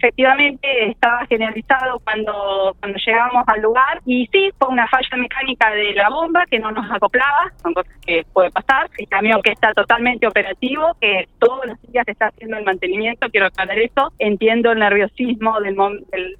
efectivamente estaba generalizado cuando, cuando llegamos al lugar y sí, fue una falla mecánica de la bomba que no nos acoplaba, son cosas que puede pasar, el camión que está totalmente operativo, que todos los días está haciendo el mantenimiento, quiero aclarar eso, entiendo el nerviosismo del,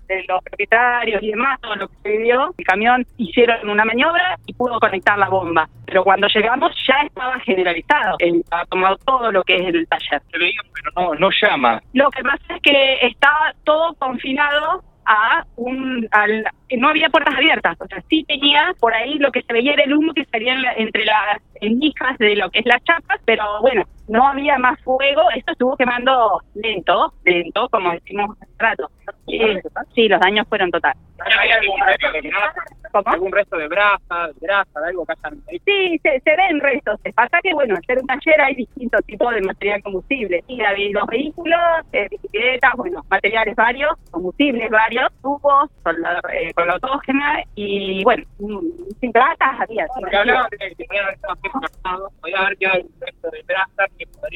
de los propietarios y demás, todo lo que se vivió, el camión hicieron una maniobra y pudo conectar la bomba, pero cuando llegamos ya estaba generalizado, ha tomado todo lo que es el taller. pero no, no llama. Lo que pasa es que estaba todo confinado a un al, no había puertas abiertas, o sea, sí tenía por ahí lo que se veía era el humo que salía entre las endijas de lo que es las chapas, pero bueno, no había más fuego, esto estuvo quemando lento, lento, como decimos rato. sí, los daños fueron totales. ¿Algún resto de brasa, de grasa, de algo que hayan Sí, se, se, ven restos. Pasa que, bueno, al ser un taller hay distintos tipos de material combustible. Hay los vehículos, eh, bicicletas, bueno, materiales varios, combustibles varios, tubos, con la, eh, y, bueno, sin brasas había. Porque hablaban de que podía haber quedado un resto de brasa que podría.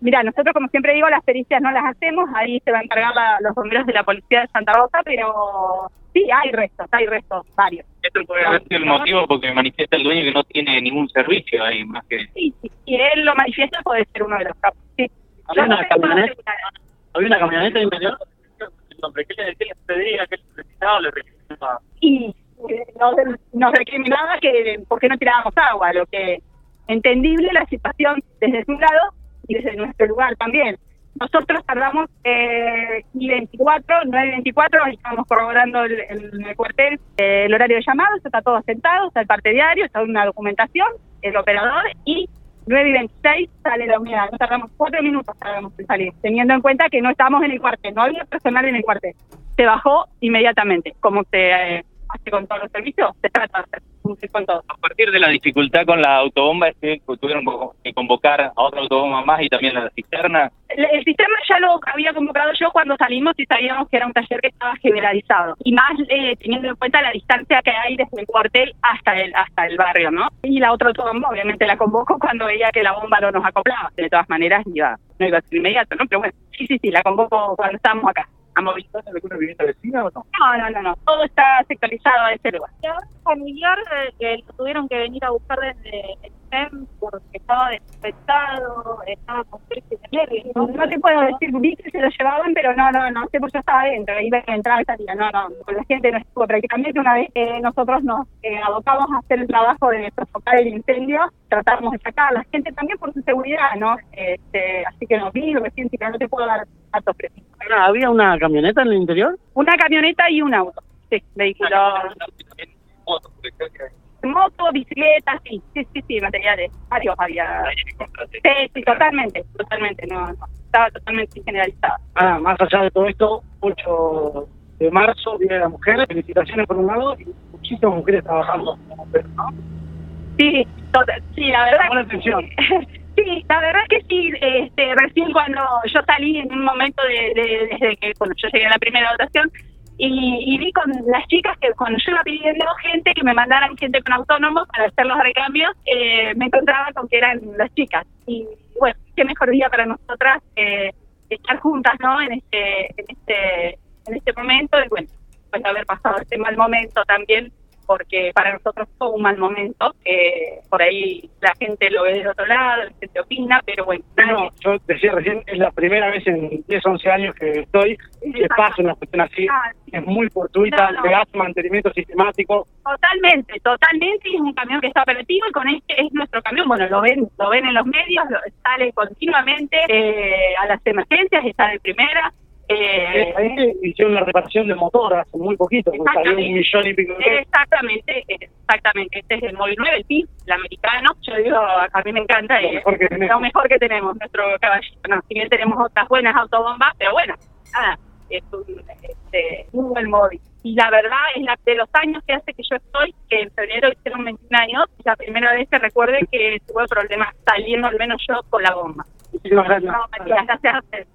Mira, nosotros como siempre digo, las pericias no las hacemos, ahí se va a encargar los bomberos de la policía de Santa Rosa, pero Sí, hay restos, hay restos, varios. Esto puede haber sido el motivo porque manifiesta el dueño que no tiene ningún servicio ahí, más que... Sí, si él lo manifiesta puede ser uno de los capos, sí. ¿Había una, camioneta? ¿Había una camioneta interior? ¿Qué le decía? ¿Pedía que necesitaba le recriminaba? Y nos, nos recriminaba que por qué no tirábamos agua, lo que entendible la situación desde su lado desde nuestro lugar también. Nosotros tardamos eh, y 24, 9 y 24, estamos corroborando el, el, cuartel eh, el horario de llamado, está todo sentado, está el parte diario, está una documentación, el operador y 9 y 26 sale la unidad. No tardamos cuatro minutos tardamos en salir, teniendo en cuenta que no estábamos en el cuartel, no había personal en el cuartel. Se bajó inmediatamente, como se eh, hace con todos los servicios, se trata de hacer. A partir de la dificultad con la autobomba es que tuvieron que convocar a otra autobomba más y también a la cisterna. El, sistema ya lo había convocado yo cuando salimos y sabíamos que era un taller que estaba generalizado y más eh, teniendo en cuenta la distancia que hay desde el cuartel hasta el hasta el barrio, ¿no? Y la otra autobomba obviamente la convoco cuando veía que la bomba no nos acoplaba. De todas maneras iba, no iba a ser inmediato, ¿no? Pero bueno, sí, sí, sí, la convoco cuando estábamos acá. ¿Han visto alguna vivienda vecina o no? No, no, no, no. Todo está sectorizado a ese lugar. familiar eh, que lo tuvieron que venir a buscar desde el SEM porque estaba desinfectado, estaba con crisis de nervios. No, no, te puedo decir, vi que se lo llevaban, pero no, no, no sé por qué estaba adentro, iba a entrar esa día. No, no, con la gente no estuvo. Prácticamente una vez que nosotros nos eh, abocamos a hacer el trabajo de sofocar el incendio, tratamos de sacar a la gente también por su seguridad, ¿no? Este, así que no vi, lo que siento, no te puedo dar datos precisos. ¿Había una camioneta en el interior? Una camioneta y un auto, sí, vehículo. Moto, bicicleta, sí, sí, sí, sí, materiales, varios había. Sí, sí, totalmente, totalmente, no, no, estaba totalmente generalizado. Ah, más allá de todo esto, 8 de marzo, Día de la Mujer, felicitaciones por un lado, y muchísimas mujeres trabajando como mujeres, ¿no? Sí, total, sí, la verdad. Buena atención. La verdad que sí, este, recién cuando yo salí en un momento de, desde que bueno, yo llegué a la primera votación y, vi con las chicas que cuando yo iba pidiendo gente que me mandaran gente con autónomos para hacer los recambios, eh, me encontraba con que eran las chicas. Y bueno, qué mejor día para nosotras eh, estar juntas, ¿no? En este, en este, en este momento y bueno, pues haber pasado este mal momento también porque para nosotros fue un mal momento. Eh, por ahí la gente lo ve del otro lado, la gente opina, pero bueno. No, yo decía recién, es la primera vez en 10, 11 años que estoy que pasa una cuestión así. Ah, es muy fortuita, no, hace mantenimiento sistemático. Totalmente, totalmente. Es un camión que está operativo y con este es nuestro camión. Bueno, lo ven lo ven en los medios, sale continuamente eh, a las emergencias, está de primera. Eh, ahí hicieron la reparación de motor hace muy poquito, salió un millón y pico de Exactamente, exactamente. Este es el móvil 9, el PIB, el americano. Yo digo, a mí me encanta. Lo, mejor, que lo mejor que tenemos, nuestro caballito. No, si bien tenemos otras buenas autobombas, pero bueno, nada, es un este, muy buen móvil. Y la verdad es la de los años que hace que yo estoy, que en febrero hicieron 21 años, la primera vez que recuerde que tuve problemas saliendo, al menos yo, con la bomba. Muchísimas gracias. No, Matías, gracias a usted.